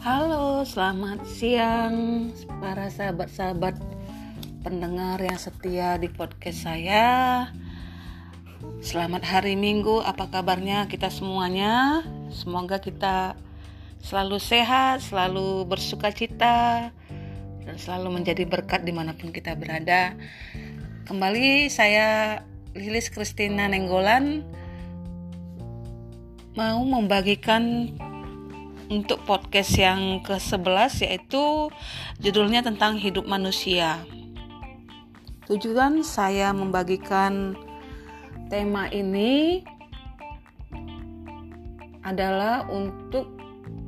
Halo, selamat siang para sahabat-sahabat pendengar yang setia di podcast saya. Selamat hari Minggu, apa kabarnya kita semuanya? Semoga kita selalu sehat, selalu bersuka cita, dan selalu menjadi berkat di mana pun kita berada. Kembali saya Lilis Kristina Nenggolan mau membagikan untuk podcast yang ke-11 yaitu judulnya tentang hidup manusia. Tujuan saya membagikan tema ini adalah untuk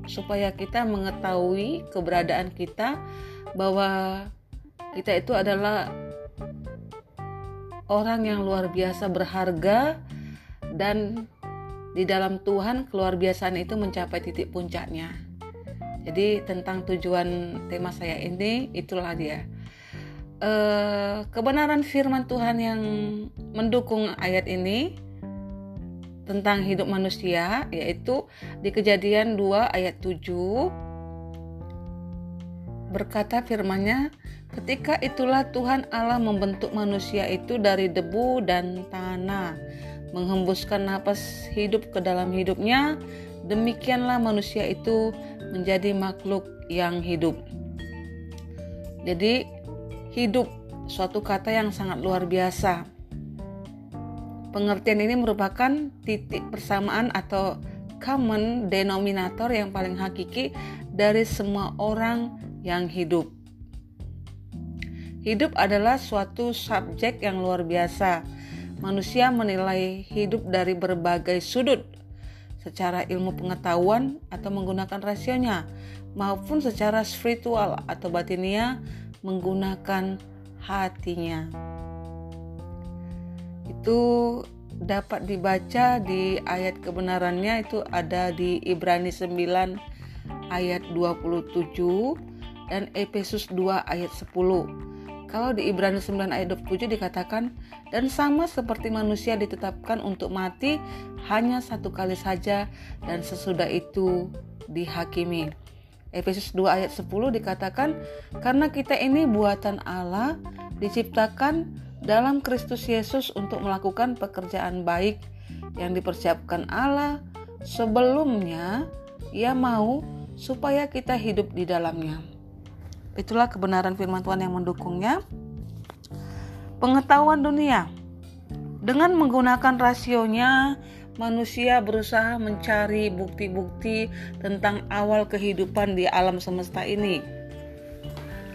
supaya kita mengetahui keberadaan kita bahwa kita itu adalah orang yang luar biasa berharga dan di dalam Tuhan keluar biasaan itu mencapai titik puncaknya. Jadi tentang tujuan tema saya ini itulah dia. E, kebenaran firman Tuhan yang mendukung ayat ini tentang hidup manusia yaitu di Kejadian 2 ayat 7 berkata firmannya ketika itulah Tuhan Allah membentuk manusia itu dari debu dan tanah menghembuskan napas hidup ke dalam hidupnya, demikianlah manusia itu menjadi makhluk yang hidup. Jadi, hidup suatu kata yang sangat luar biasa. Pengertian ini merupakan titik persamaan atau common denominator yang paling hakiki dari semua orang yang hidup. Hidup adalah suatu subjek yang luar biasa manusia menilai hidup dari berbagai sudut, secara ilmu pengetahuan atau menggunakan rasionya, maupun secara spiritual atau batinia menggunakan hatinya. Itu dapat dibaca di ayat kebenarannya itu ada di Ibrani 9 ayat 27 dan Efesus 2 ayat 10. Kalau di Ibrani 9 ayat 27 dikatakan, dan sama seperti manusia ditetapkan untuk mati hanya satu kali saja dan sesudah itu dihakimi. Efesus 2 ayat 10 dikatakan, karena kita ini buatan Allah diciptakan dalam Kristus Yesus untuk melakukan pekerjaan baik yang dipersiapkan Allah sebelumnya ia mau supaya kita hidup di dalamnya. Itulah kebenaran firman Tuhan yang mendukungnya. Pengetahuan dunia. Dengan menggunakan rasionya, manusia berusaha mencari bukti-bukti tentang awal kehidupan di alam semesta ini.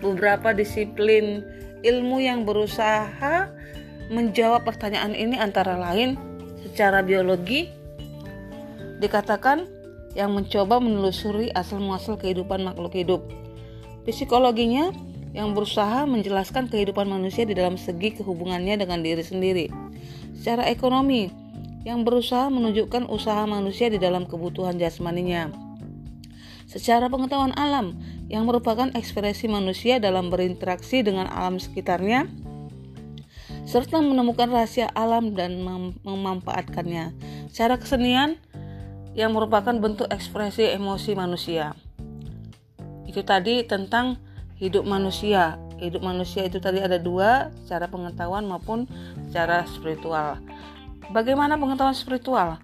Beberapa disiplin ilmu yang berusaha menjawab pertanyaan ini antara lain secara biologi dikatakan yang mencoba menelusuri asal muasal kehidupan makhluk hidup Psikologinya yang berusaha menjelaskan kehidupan manusia di dalam segi kehubungannya dengan diri sendiri. Secara ekonomi, yang berusaha menunjukkan usaha manusia di dalam kebutuhan jasmaninya. Secara pengetahuan alam, yang merupakan ekspresi manusia dalam berinteraksi dengan alam sekitarnya, serta menemukan rahasia alam dan mem memanfaatkannya. Secara kesenian, yang merupakan bentuk ekspresi emosi manusia itu tadi tentang hidup manusia. Hidup manusia itu tadi ada dua secara pengetahuan maupun secara spiritual. Bagaimana pengetahuan spiritual?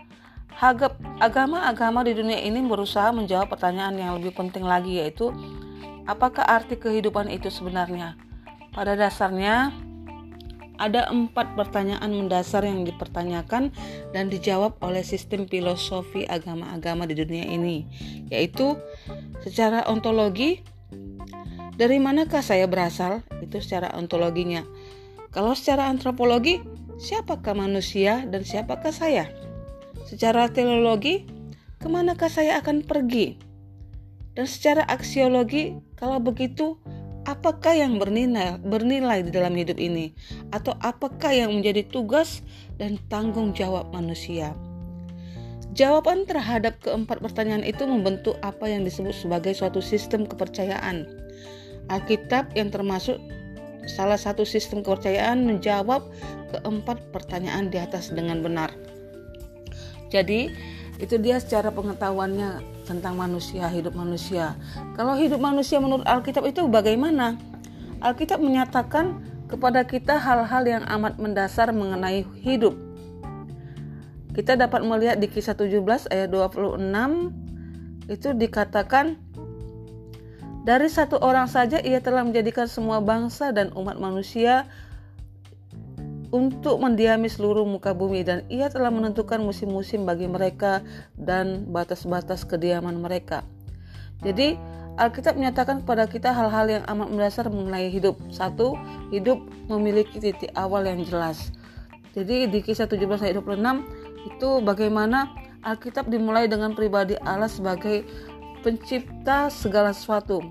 Agama-agama di dunia ini berusaha menjawab pertanyaan yang lebih penting lagi yaitu apakah arti kehidupan itu sebenarnya? Pada dasarnya ada empat pertanyaan mendasar yang dipertanyakan dan dijawab oleh sistem filosofi agama-agama di dunia ini, yaitu secara ontologi, dari manakah saya berasal? Itu secara ontologinya. Kalau secara antropologi, siapakah manusia dan siapakah saya? Secara teologi, ke manakah saya akan pergi? Dan secara aksiologi, kalau begitu, apakah yang bernilai, bernilai di dalam hidup ini, atau apakah yang menjadi tugas dan tanggung jawab manusia. Jawaban terhadap keempat pertanyaan itu membentuk apa yang disebut sebagai suatu sistem kepercayaan. Alkitab yang termasuk salah satu sistem kepercayaan menjawab keempat pertanyaan di atas dengan benar. Jadi, itu dia secara pengetahuannya tentang manusia, hidup manusia. Kalau hidup manusia menurut Alkitab itu bagaimana? Alkitab menyatakan kepada kita hal-hal yang amat mendasar mengenai hidup. Kita dapat melihat di kisah 17 ayat 26 itu dikatakan dari satu orang saja ia telah menjadikan semua bangsa dan umat manusia untuk mendiami seluruh muka bumi dan ia telah menentukan musim-musim bagi mereka dan batas-batas kediaman mereka. Jadi Alkitab menyatakan kepada kita hal-hal yang amat mendasar mengenai hidup. Satu, hidup memiliki titik awal yang jelas. Jadi di kisah 17 ayat 26 itu bagaimana Alkitab dimulai dengan pribadi Allah sebagai pencipta segala sesuatu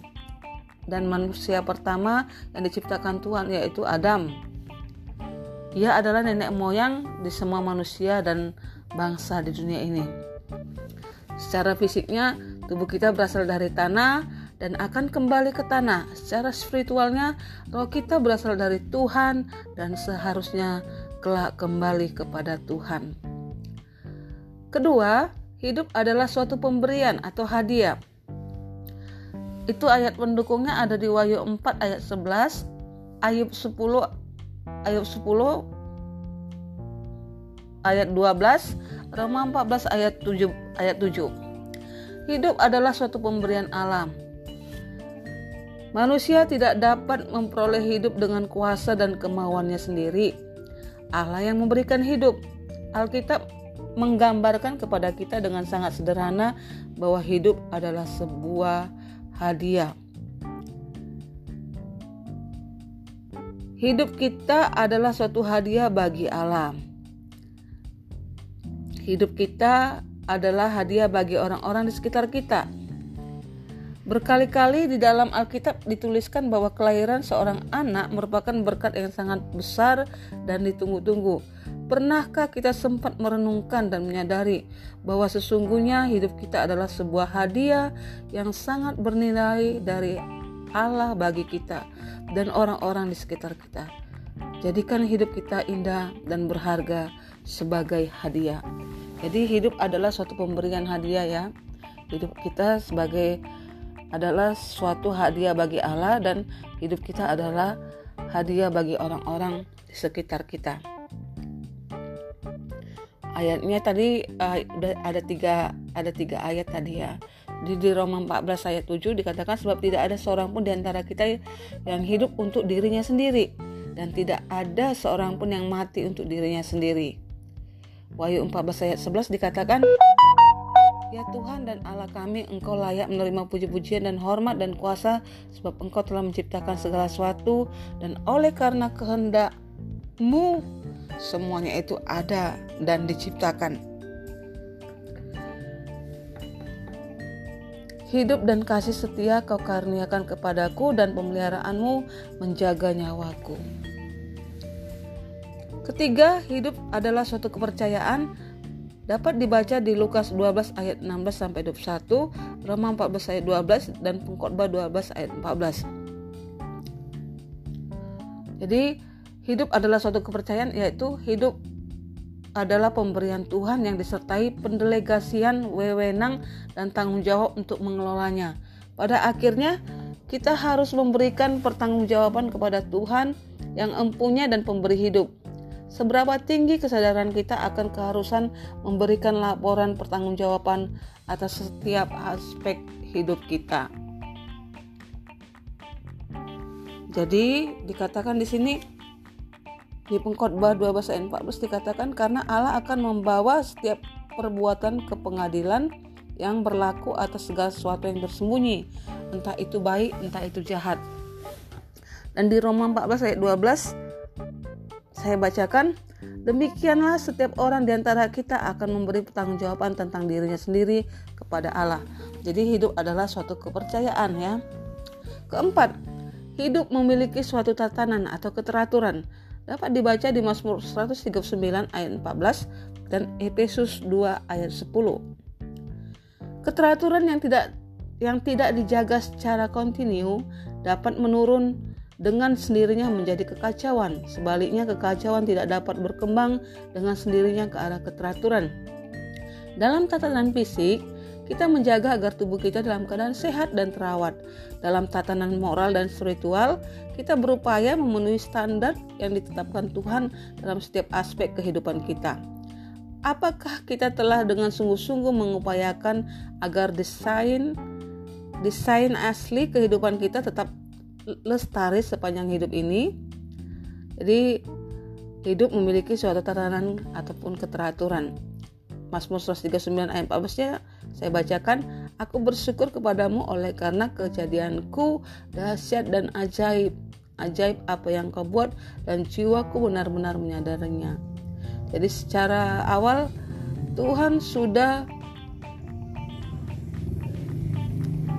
dan manusia pertama yang diciptakan Tuhan yaitu Adam. Ia adalah nenek moyang di semua manusia dan bangsa di dunia ini. Secara fisiknya, tubuh kita berasal dari tanah dan akan kembali ke tanah. Secara spiritualnya, roh kita berasal dari Tuhan dan seharusnya kelak kembali kepada Tuhan. Kedua, hidup adalah suatu pemberian atau hadiah. Itu ayat pendukungnya ada di Wahyu 4 ayat 11, Ayub 10 ayat 10 ayat 12, Roma 14 ayat 7 ayat 7. Hidup adalah suatu pemberian alam. Manusia tidak dapat memperoleh hidup dengan kuasa dan kemauannya sendiri. Allah yang memberikan hidup. Alkitab menggambarkan kepada kita dengan sangat sederhana bahwa hidup adalah sebuah hadiah. Hidup kita adalah suatu hadiah bagi alam. Hidup kita adalah hadiah bagi orang-orang di sekitar kita. Berkali-kali di dalam Alkitab dituliskan bahwa kelahiran seorang anak merupakan berkat yang sangat besar dan ditunggu-tunggu. Pernahkah kita sempat merenungkan dan menyadari bahwa sesungguhnya hidup kita adalah sebuah hadiah yang sangat bernilai dari Allah bagi kita dan orang-orang di sekitar kita. Jadikan hidup kita indah dan berharga sebagai hadiah. Jadi hidup adalah suatu pemberian hadiah ya. Hidup kita sebagai adalah suatu hadiah bagi Allah dan hidup kita adalah hadiah bagi orang-orang di sekitar kita. Ayatnya tadi uh, ada tiga ada tiga ayat tadi ya di, di Roma 14 ayat 7 dikatakan sebab tidak ada seorang pun di antara kita yang hidup untuk dirinya sendiri dan tidak ada seorang pun yang mati untuk dirinya sendiri. Wahyu 14 ayat 11 dikatakan Ya Tuhan dan Allah kami, Engkau layak menerima puji-pujian dan hormat dan kuasa sebab Engkau telah menciptakan segala sesuatu dan oleh karena kehendakmu semuanya itu ada dan diciptakan. Hidup dan kasih setia kau karuniakan kepadaku dan pemeliharaanmu menjaga nyawaku. Ketiga, hidup adalah suatu kepercayaan dapat dibaca di Lukas 12 ayat 16 sampai 21, Roma 14 ayat 12 dan Pengkhotbah 12 ayat 14. Jadi, hidup adalah suatu kepercayaan yaitu hidup adalah pemberian Tuhan yang disertai pendelegasian wewenang dan tanggung jawab untuk mengelolanya. Pada akhirnya, kita harus memberikan pertanggungjawaban kepada Tuhan yang empunya dan pemberi hidup. Seberapa tinggi kesadaran kita akan keharusan memberikan laporan pertanggungjawaban atas setiap aspek hidup kita. Jadi dikatakan di sini di pengkhotbah 12 ayat 14 dikatakan karena Allah akan membawa setiap perbuatan ke pengadilan yang berlaku atas segala sesuatu yang bersembunyi, entah itu baik, entah itu jahat. Dan di Roma 14 ayat 12 saya bacakan, demikianlah setiap orang di antara kita akan memberi pertanggungjawaban tentang dirinya sendiri kepada Allah. Jadi hidup adalah suatu kepercayaan ya. Keempat, hidup memiliki suatu tatanan atau keteraturan dapat dibaca di Mazmur 139 ayat 14 dan Efesus 2 ayat 10. Keteraturan yang tidak yang tidak dijaga secara kontinu dapat menurun dengan sendirinya menjadi kekacauan. Sebaliknya kekacauan tidak dapat berkembang dengan sendirinya ke arah keteraturan. Dalam tatanan fisik, kita menjaga agar tubuh kita dalam keadaan sehat dan terawat. Dalam tatanan moral dan spiritual, kita berupaya memenuhi standar yang ditetapkan Tuhan dalam setiap aspek kehidupan kita. Apakah kita telah dengan sungguh-sungguh mengupayakan agar desain desain asli kehidupan kita tetap lestari sepanjang hidup ini? Jadi hidup memiliki suatu tatanan ataupun keteraturan. Mazmur 139 ayat 14-nya saya bacakan, Aku bersyukur kepadamu oleh karena kejadianku dahsyat dan ajaib. Ajaib apa yang kau buat dan jiwaku benar-benar menyadarinya. Jadi secara awal Tuhan sudah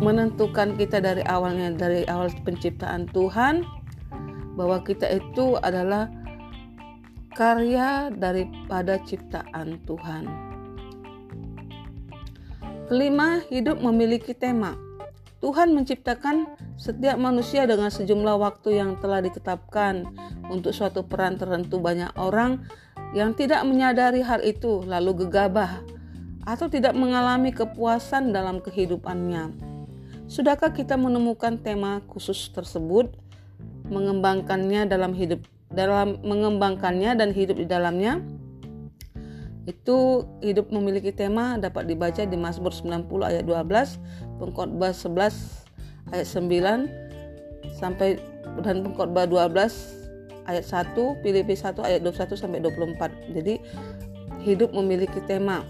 menentukan kita dari awalnya dari awal penciptaan Tuhan bahwa kita itu adalah karya daripada ciptaan Tuhan. Kelima, hidup memiliki tema. Tuhan menciptakan setiap manusia dengan sejumlah waktu yang telah ditetapkan untuk suatu peran tertentu. Banyak orang yang tidak menyadari hal itu lalu gegabah atau tidak mengalami kepuasan dalam kehidupannya. Sudahkah kita menemukan tema khusus tersebut, mengembangkannya dalam hidup dalam mengembangkannya dan hidup di dalamnya? Itu hidup memiliki tema dapat dibaca di Mazmur 90 ayat 12, Pengkhotbah 11 ayat 9 sampai dan Pengkhotbah 12 ayat 1, Filipi 1 ayat 21 sampai 24. Jadi hidup memiliki tema.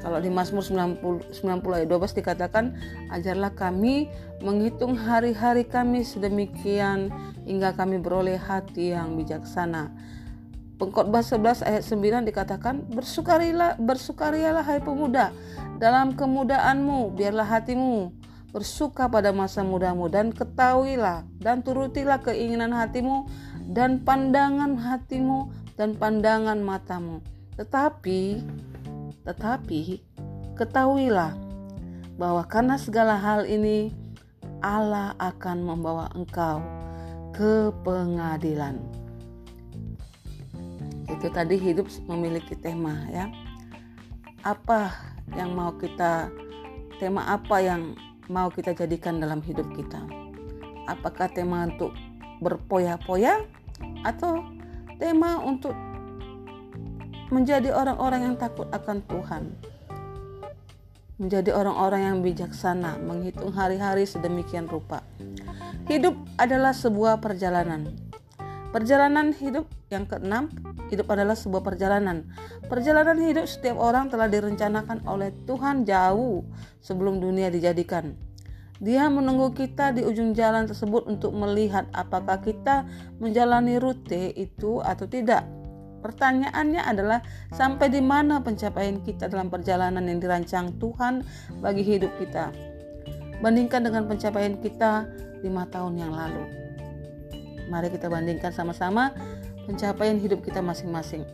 Kalau di Mazmur 90, 90 ayat 12 dikatakan, ajarlah kami menghitung hari-hari kami sedemikian hingga kami beroleh hati yang bijaksana Pengkhotbah 11 ayat 9 dikatakan, Bersukarilah, bersukarialah hai pemuda, dalam kemudaanmu biarlah hatimu bersuka pada masa mudamu dan ketahuilah dan turutilah keinginan hatimu dan pandangan hatimu dan pandangan matamu. Tetapi, tetapi ketahuilah bahwa karena segala hal ini Allah akan membawa engkau ke pengadilan itu tadi hidup memiliki tema ya. Apa yang mau kita tema apa yang mau kita jadikan dalam hidup kita? Apakah tema untuk berpoya-poya atau tema untuk menjadi orang-orang yang takut akan Tuhan? Menjadi orang-orang yang bijaksana menghitung hari-hari sedemikian rupa. Hidup adalah sebuah perjalanan Perjalanan hidup yang keenam, hidup adalah sebuah perjalanan. Perjalanan hidup setiap orang telah direncanakan oleh Tuhan jauh sebelum dunia dijadikan. Dia menunggu kita di ujung jalan tersebut untuk melihat apakah kita menjalani rute itu atau tidak. Pertanyaannya adalah sampai di mana pencapaian kita dalam perjalanan yang dirancang Tuhan bagi hidup kita. Bandingkan dengan pencapaian kita lima tahun yang lalu. Mari kita bandingkan sama-sama pencapaian hidup kita masing-masing.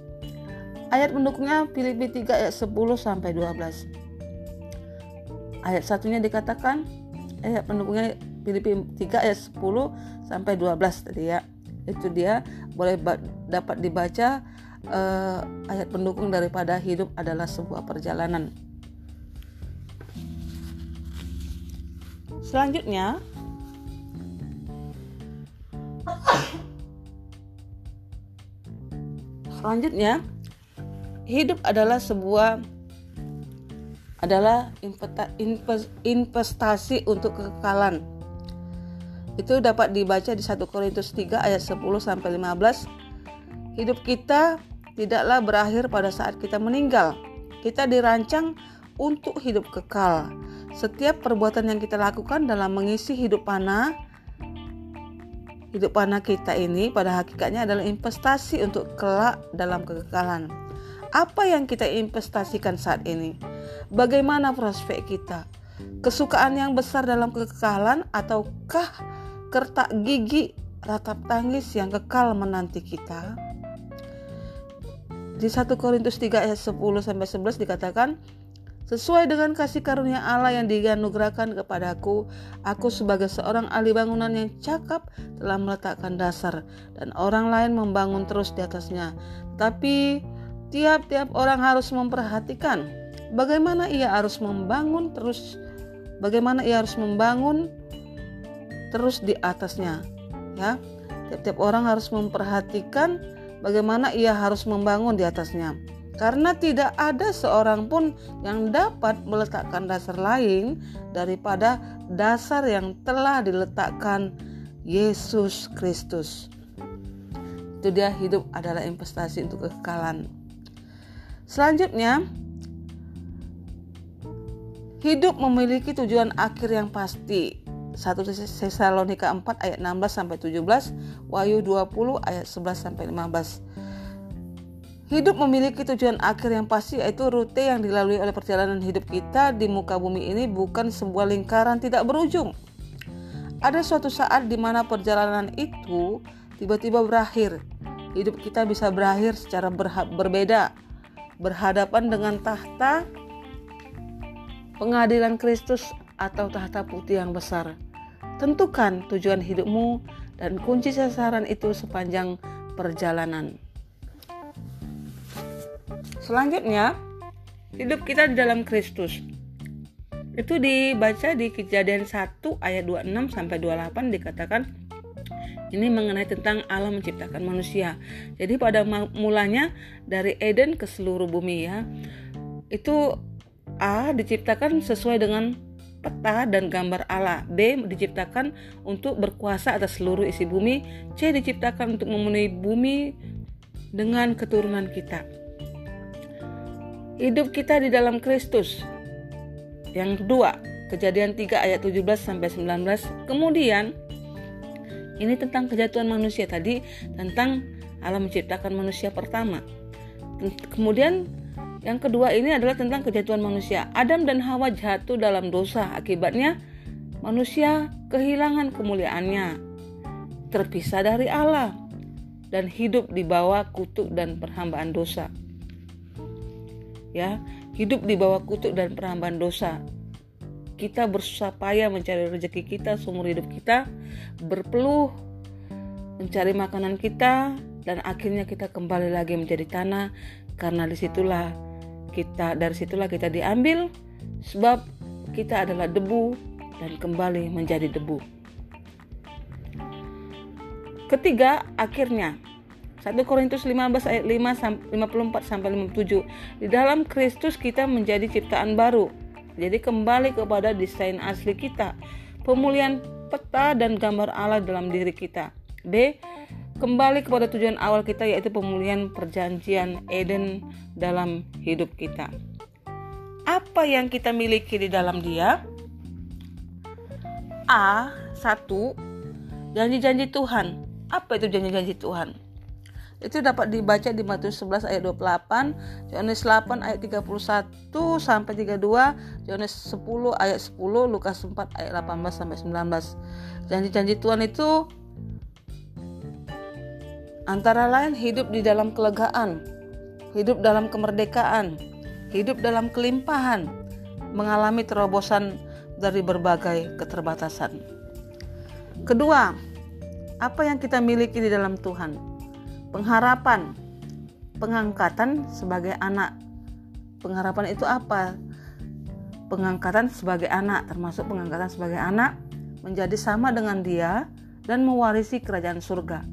Ayat pendukungnya Filipi 3 ayat 10 sampai 12. Ayat satunya dikatakan ayat pendukungnya Filipi 3 ayat 10 sampai 12 tadi ya. Itu dia boleh dapat dibaca uh, ayat pendukung daripada hidup adalah sebuah perjalanan. Selanjutnya Selanjutnya, hidup adalah sebuah adalah investasi untuk kekekalan. Itu dapat dibaca di 1 Korintus 3 ayat 10 sampai 15. Hidup kita tidaklah berakhir pada saat kita meninggal. Kita dirancang untuk hidup kekal. Setiap perbuatan yang kita lakukan dalam mengisi hidup panah Hidup anak kita ini pada hakikatnya adalah investasi untuk kelak dalam kekekalan. Apa yang kita investasikan saat ini? Bagaimana prospek kita? Kesukaan yang besar dalam kekekalan ataukah kertak gigi ratap tangis yang kekal menanti kita? Di 1 Korintus 3 ayat 10 sampai 11 dikatakan, Sesuai dengan kasih karunia Allah yang dianugerahkan kepadaku, aku sebagai seorang ahli bangunan yang cakap telah meletakkan dasar dan orang lain membangun terus di atasnya. Tapi tiap-tiap orang harus memperhatikan bagaimana ia harus membangun terus bagaimana ia harus membangun terus di atasnya ya tiap-tiap orang harus memperhatikan bagaimana ia harus membangun di atasnya karena tidak ada seorang pun yang dapat meletakkan dasar lain daripada dasar yang telah diletakkan Yesus Kristus. Itu dia hidup adalah investasi untuk kekekalan. Selanjutnya, hidup memiliki tujuan akhir yang pasti. 1 Tesalonika 4 ayat 16 sampai 17, Wahyu 20 ayat 11 sampai 15. Hidup memiliki tujuan akhir yang pasti yaitu rute yang dilalui oleh perjalanan hidup kita di muka bumi ini bukan sebuah lingkaran tidak berujung. Ada suatu saat di mana perjalanan itu tiba-tiba berakhir. Hidup kita bisa berakhir secara berbeda, berhadapan dengan tahta pengadilan Kristus atau tahta putih yang besar. Tentukan tujuan hidupmu dan kunci sasaran itu sepanjang perjalanan. Selanjutnya, hidup kita di dalam Kristus. Itu dibaca di Kejadian 1 ayat 26 sampai 28 dikatakan ini mengenai tentang Allah menciptakan manusia. Jadi pada mulanya dari Eden ke seluruh bumi ya. Itu A diciptakan sesuai dengan peta dan gambar Allah. B diciptakan untuk berkuasa atas seluruh isi bumi. C diciptakan untuk memenuhi bumi dengan keturunan kita. Hidup kita di dalam Kristus. Yang kedua, Kejadian 3 ayat 17 sampai 19. Kemudian ini tentang kejatuhan manusia tadi, tentang Allah menciptakan manusia pertama. Kemudian yang kedua ini adalah tentang kejatuhan manusia. Adam dan Hawa jatuh dalam dosa. Akibatnya manusia kehilangan kemuliaannya, terpisah dari Allah dan hidup di bawah kutuk dan perhambaan dosa. Ya, hidup di bawah kutuk dan perhambaan dosa. Kita bersusah payah mencari rezeki kita seumur hidup kita, berpeluh mencari makanan kita dan akhirnya kita kembali lagi menjadi tanah karena di situlah kita dari situlah kita diambil sebab kita adalah debu dan kembali menjadi debu. Ketiga, akhirnya 1 Korintus 15 ayat 5 54 sampai 57. Di dalam Kristus kita menjadi ciptaan baru. Jadi kembali kepada desain asli kita. Pemulihan peta dan gambar Allah dalam diri kita. D kembali kepada tujuan awal kita yaitu pemulihan perjanjian Eden dalam hidup kita. Apa yang kita miliki di dalam dia? A. Satu, janji-janji Tuhan. Apa itu janji-janji Tuhan? Itu dapat dibaca di Matius 11 ayat 28, Yohanes 8 ayat 31 sampai 32, Yohanes 10 ayat 10, Lukas 4 ayat 18 sampai 19. Janji-janji Tuhan itu Antara lain hidup di dalam kelegaan, hidup dalam kemerdekaan, hidup dalam kelimpahan, mengalami terobosan dari berbagai keterbatasan. Kedua, apa yang kita miliki di dalam Tuhan? Pengharapan, pengangkatan sebagai anak. Pengharapan itu apa? Pengangkatan sebagai anak, termasuk pengangkatan sebagai anak menjadi sama dengan Dia dan mewarisi kerajaan surga.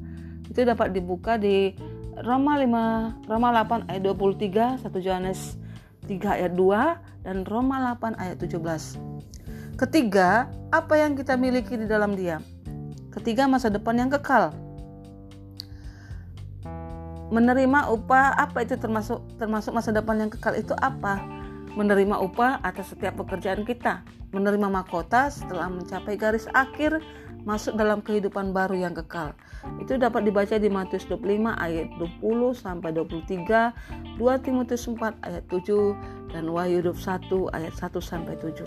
Itu dapat dibuka di Roma 5 Roma 8 ayat 23 1 Yohanes 3 ayat 2 dan Roma 8 ayat 17 ketiga apa yang kita miliki di dalam dia? Ketiga masa depan yang kekal menerima upah apa itu termasuk termasuk masa depan yang kekal itu apa menerima upah atas setiap pekerjaan kita menerima mahkota setelah mencapai garis akhir masuk dalam kehidupan baru yang kekal. Itu dapat dibaca di Matius 25 ayat 20 sampai 23, 2 Timotius 4 ayat 7 dan Wahyu 1 ayat 1 sampai 7.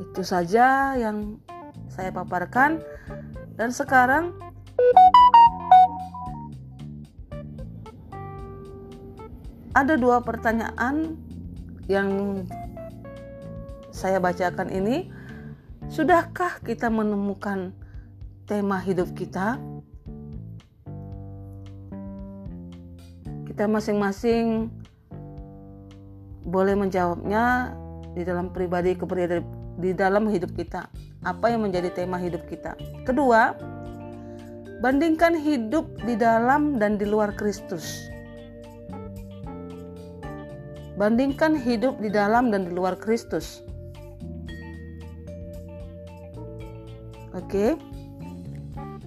Itu saja yang saya paparkan dan sekarang ada dua pertanyaan yang saya bacakan ini Sudahkah kita menemukan tema hidup kita? Kita masing-masing boleh menjawabnya di dalam pribadi kepribadian di dalam hidup kita. Apa yang menjadi tema hidup kita? Kedua, bandingkan hidup di dalam dan di luar Kristus. Bandingkan hidup di dalam dan di luar Kristus. Oke.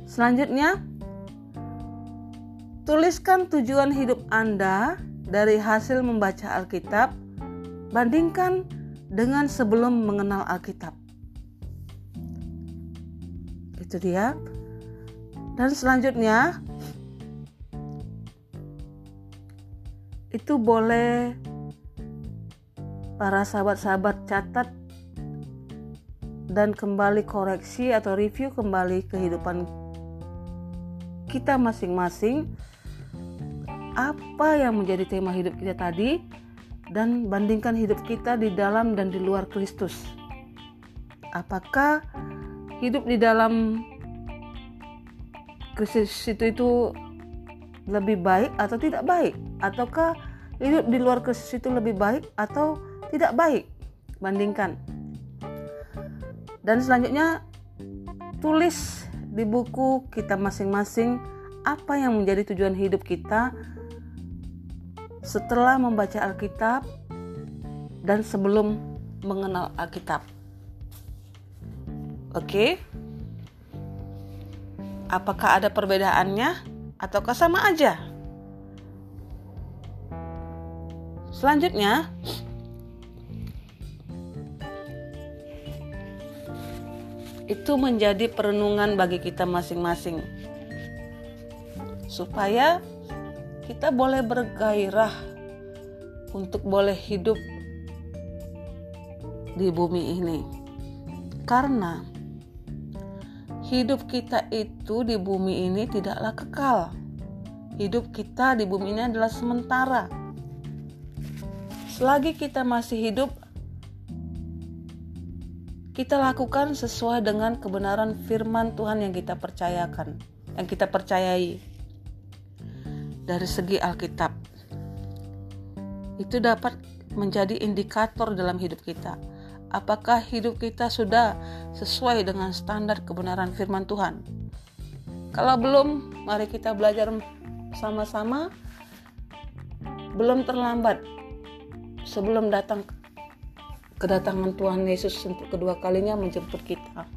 Selanjutnya, tuliskan tujuan hidup Anda dari hasil membaca Alkitab. Bandingkan dengan sebelum mengenal Alkitab. Itu dia. Dan selanjutnya, itu boleh para sahabat-sahabat catat dan kembali koreksi atau review kembali kehidupan kita masing-masing apa yang menjadi tema hidup kita tadi dan bandingkan hidup kita di dalam dan di luar Kristus. Apakah hidup di dalam Kristus itu itu lebih baik atau tidak baik? Ataukah hidup di luar Kristus itu lebih baik atau tidak baik. Bandingkan. Dan selanjutnya tulis di buku kita masing-masing apa yang menjadi tujuan hidup kita setelah membaca Alkitab dan sebelum mengenal Alkitab. Oke. Apakah ada perbedaannya ataukah sama aja? Selanjutnya, itu menjadi perenungan bagi kita masing-masing. Supaya kita boleh bergairah untuk boleh hidup di bumi ini. Karena hidup kita itu di bumi ini tidaklah kekal. Hidup kita di bumi ini adalah sementara. Selagi kita masih hidup kita lakukan sesuai dengan kebenaran firman Tuhan yang kita percayakan, yang kita percayai dari segi Alkitab. Itu dapat menjadi indikator dalam hidup kita. Apakah hidup kita sudah sesuai dengan standar kebenaran firman Tuhan? Kalau belum, mari kita belajar sama-sama. Belum terlambat sebelum datang kedatangan Tuhan Yesus untuk kedua kalinya menjemput kita.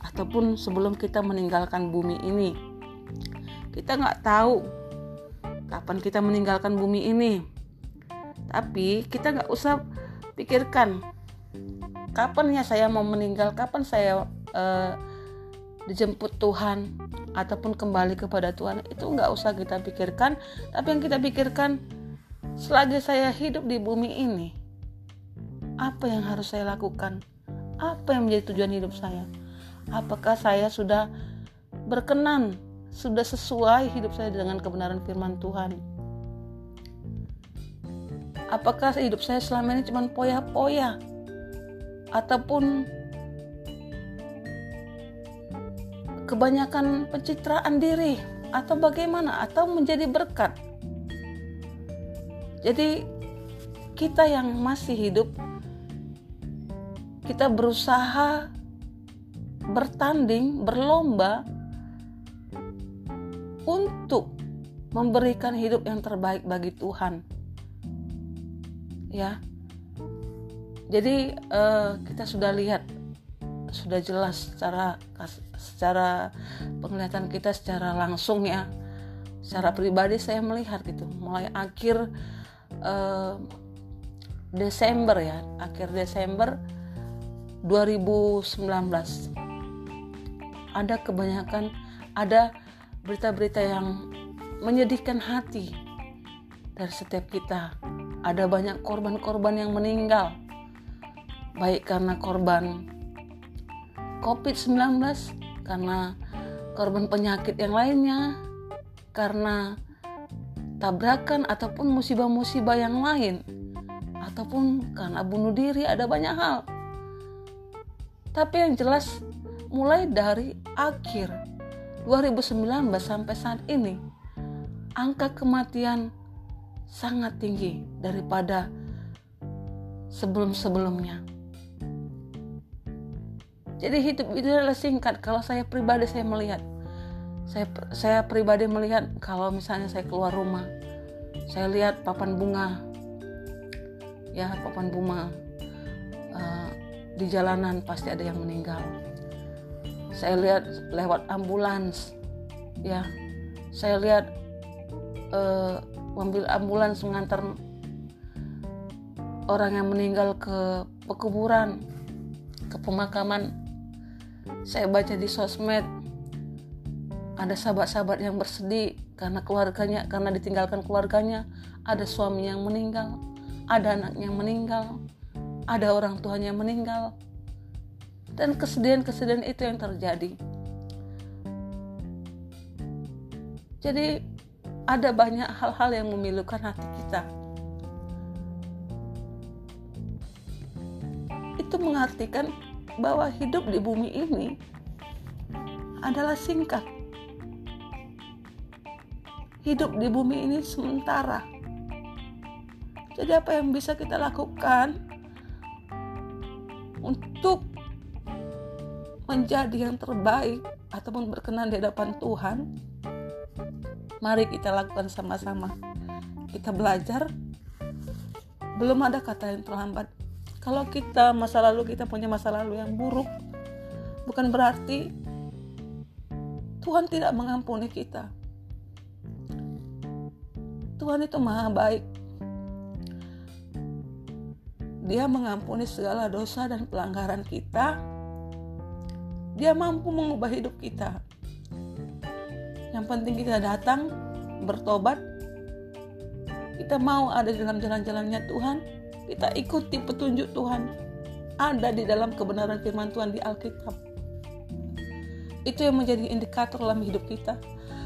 Ataupun sebelum kita meninggalkan bumi ini. Kita nggak tahu kapan kita meninggalkan bumi ini. Tapi kita nggak usah pikirkan kapan ya saya mau meninggal kapan saya uh, dijemput Tuhan ataupun kembali kepada Tuhan itu nggak usah kita pikirkan. Tapi yang kita pikirkan selagi saya hidup di bumi ini apa yang harus saya lakukan? Apa yang menjadi tujuan hidup saya? Apakah saya sudah berkenan, sudah sesuai hidup saya dengan kebenaran firman Tuhan? Apakah hidup saya selama ini cuma poya-poya? Ataupun kebanyakan pencitraan diri? Atau bagaimana? Atau menjadi berkat? Jadi kita yang masih hidup kita berusaha bertanding, berlomba untuk memberikan hidup yang terbaik bagi Tuhan. Ya. Jadi uh, kita sudah lihat sudah jelas secara secara penglihatan kita secara langsung ya. Secara pribadi saya melihat gitu mulai akhir uh, Desember ya, akhir Desember 2019 ada kebanyakan ada berita-berita yang menyedihkan hati dari setiap kita. Ada banyak korban-korban yang meninggal baik karena korban COVID-19 karena korban penyakit yang lainnya karena tabrakan ataupun musibah-musibah yang lain ataupun karena bunuh diri ada banyak hal tapi yang jelas mulai dari akhir 2019 sampai saat ini angka kematian sangat tinggi daripada sebelum-sebelumnya. Jadi hidup itu adalah singkat. Kalau saya pribadi saya melihat, saya saya pribadi melihat kalau misalnya saya keluar rumah, saya lihat papan bunga, ya papan bunga di jalanan pasti ada yang meninggal. Saya lihat lewat ambulans, ya, saya lihat uh, mobil ambulans mengantar orang yang meninggal ke pekuburan, ke pemakaman. Saya baca di sosmed ada sahabat-sahabat yang bersedih karena keluarganya karena ditinggalkan keluarganya. Ada suami yang meninggal ada anak yang meninggal ada orang tuanya yang meninggal dan kesedihan-kesedihan itu yang terjadi jadi ada banyak hal-hal yang memilukan hati kita itu mengartikan bahwa hidup di bumi ini adalah singkat. Hidup di bumi ini sementara. Jadi apa yang bisa kita lakukan menjadi yang terbaik ataupun berkenan di hadapan Tuhan? Mari kita lakukan sama-sama. Kita belajar. Belum ada kata yang terlambat kalau kita masa lalu kita punya masa lalu yang buruk, bukan berarti Tuhan tidak mengampuni kita. Tuhan itu maha baik. Dia mengampuni segala dosa dan pelanggaran kita. Dia mampu mengubah hidup kita. Yang penting kita datang, bertobat. Kita mau ada dalam jalan-jalannya Tuhan kita ikuti petunjuk Tuhan ada di dalam kebenaran firman Tuhan di Alkitab. Itu yang menjadi indikator dalam hidup kita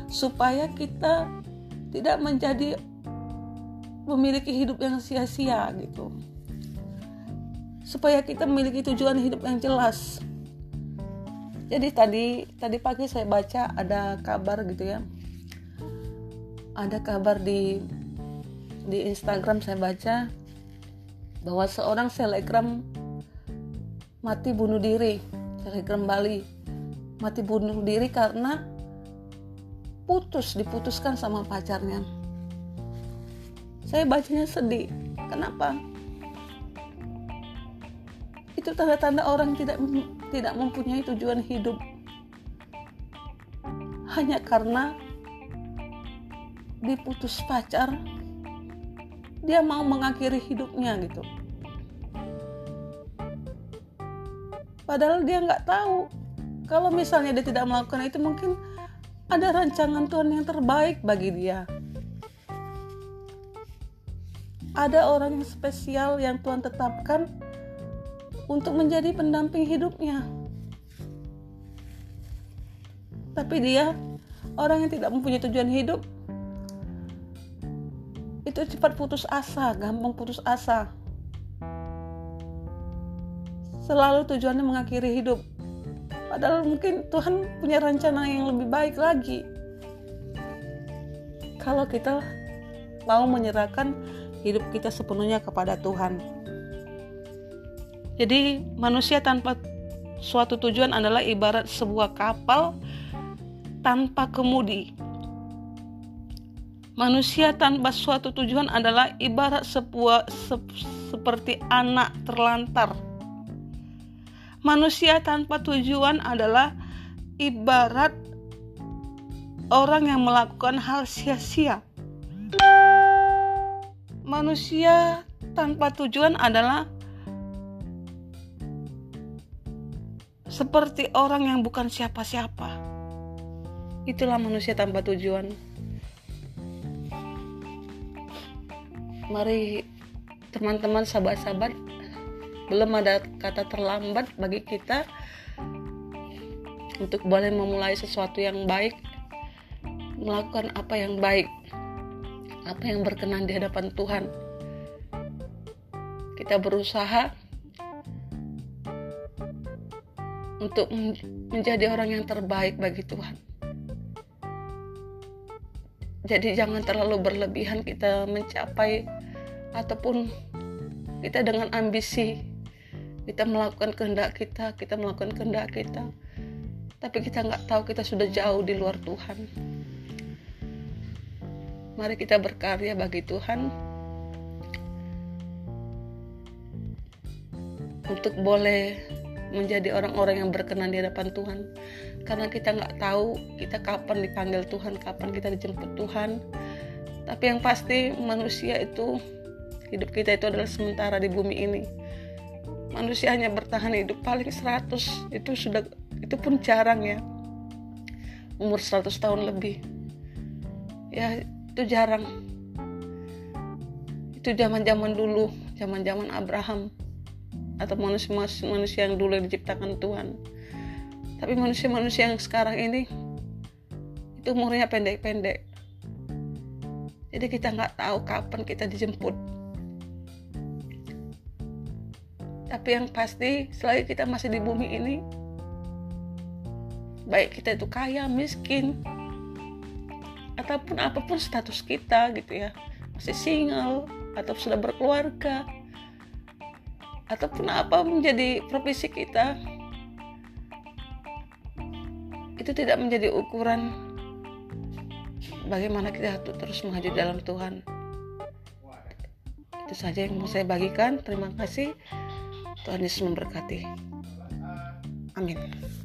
supaya kita tidak menjadi memiliki hidup yang sia-sia gitu. Supaya kita memiliki tujuan hidup yang jelas. Jadi tadi tadi pagi saya baca ada kabar gitu ya. Ada kabar di di Instagram saya baca bahwa seorang selebgram mati bunuh diri, selebgram Bali mati bunuh diri karena putus diputuskan sama pacarnya. Saya bacanya sedih. Kenapa? Itu tanda-tanda orang tidak tidak mempunyai tujuan hidup. Hanya karena diputus pacar dia mau mengakhiri hidupnya gitu. Padahal dia nggak tahu. Kalau misalnya dia tidak melakukan itu mungkin ada rancangan Tuhan yang terbaik bagi dia. Ada orang yang spesial yang Tuhan tetapkan untuk menjadi pendamping hidupnya tapi dia orang yang tidak mempunyai tujuan hidup itu cepat putus asa, gampang putus asa. Selalu tujuannya mengakhiri hidup. Padahal mungkin Tuhan punya rencana yang lebih baik lagi. Kalau kita mau menyerahkan hidup kita sepenuhnya kepada Tuhan. Jadi manusia tanpa suatu tujuan adalah ibarat sebuah kapal tanpa kemudi Manusia tanpa suatu tujuan adalah ibarat sebuah se, seperti anak terlantar. Manusia tanpa tujuan adalah ibarat orang yang melakukan hal sia-sia. Manusia tanpa tujuan adalah seperti orang yang bukan siapa-siapa. Itulah manusia tanpa tujuan. mari teman-teman sahabat-sahabat belum ada kata terlambat bagi kita untuk boleh memulai sesuatu yang baik melakukan apa yang baik apa yang berkenan di hadapan Tuhan kita berusaha untuk menjadi orang yang terbaik bagi Tuhan. Jadi jangan terlalu berlebihan kita mencapai ataupun kita dengan ambisi kita melakukan kehendak kita kita melakukan kehendak kita. Tapi kita nggak tahu kita sudah jauh di luar Tuhan. Mari kita berkarya bagi Tuhan. Untuk boleh menjadi orang-orang yang berkenan di hadapan Tuhan. Karena kita nggak tahu kita kapan dipanggil Tuhan kapan kita dijemput Tuhan. Tapi yang pasti manusia itu hidup kita itu adalah sementara di bumi ini. Manusia hanya bertahan hidup paling 100 itu sudah itu pun jarang ya. Umur 100 tahun lebih. Ya itu jarang. Itu zaman-zaman dulu zaman-zaman Abraham atau manusia-manusia yang dulu diciptakan Tuhan. Tapi manusia-manusia yang sekarang ini itu umurnya pendek-pendek. Jadi kita nggak tahu kapan kita dijemput. Tapi yang pasti selagi kita masih di bumi ini baik kita itu kaya miskin ataupun apa pun status kita gitu ya. Masih single atau sudah berkeluarga ataupun apa menjadi profesi kita? Itu tidak menjadi ukuran bagaimana kita terus maju dalam Tuhan. Itu saja yang mau saya bagikan. Terima kasih. Tuhan Yesus memberkati. Amin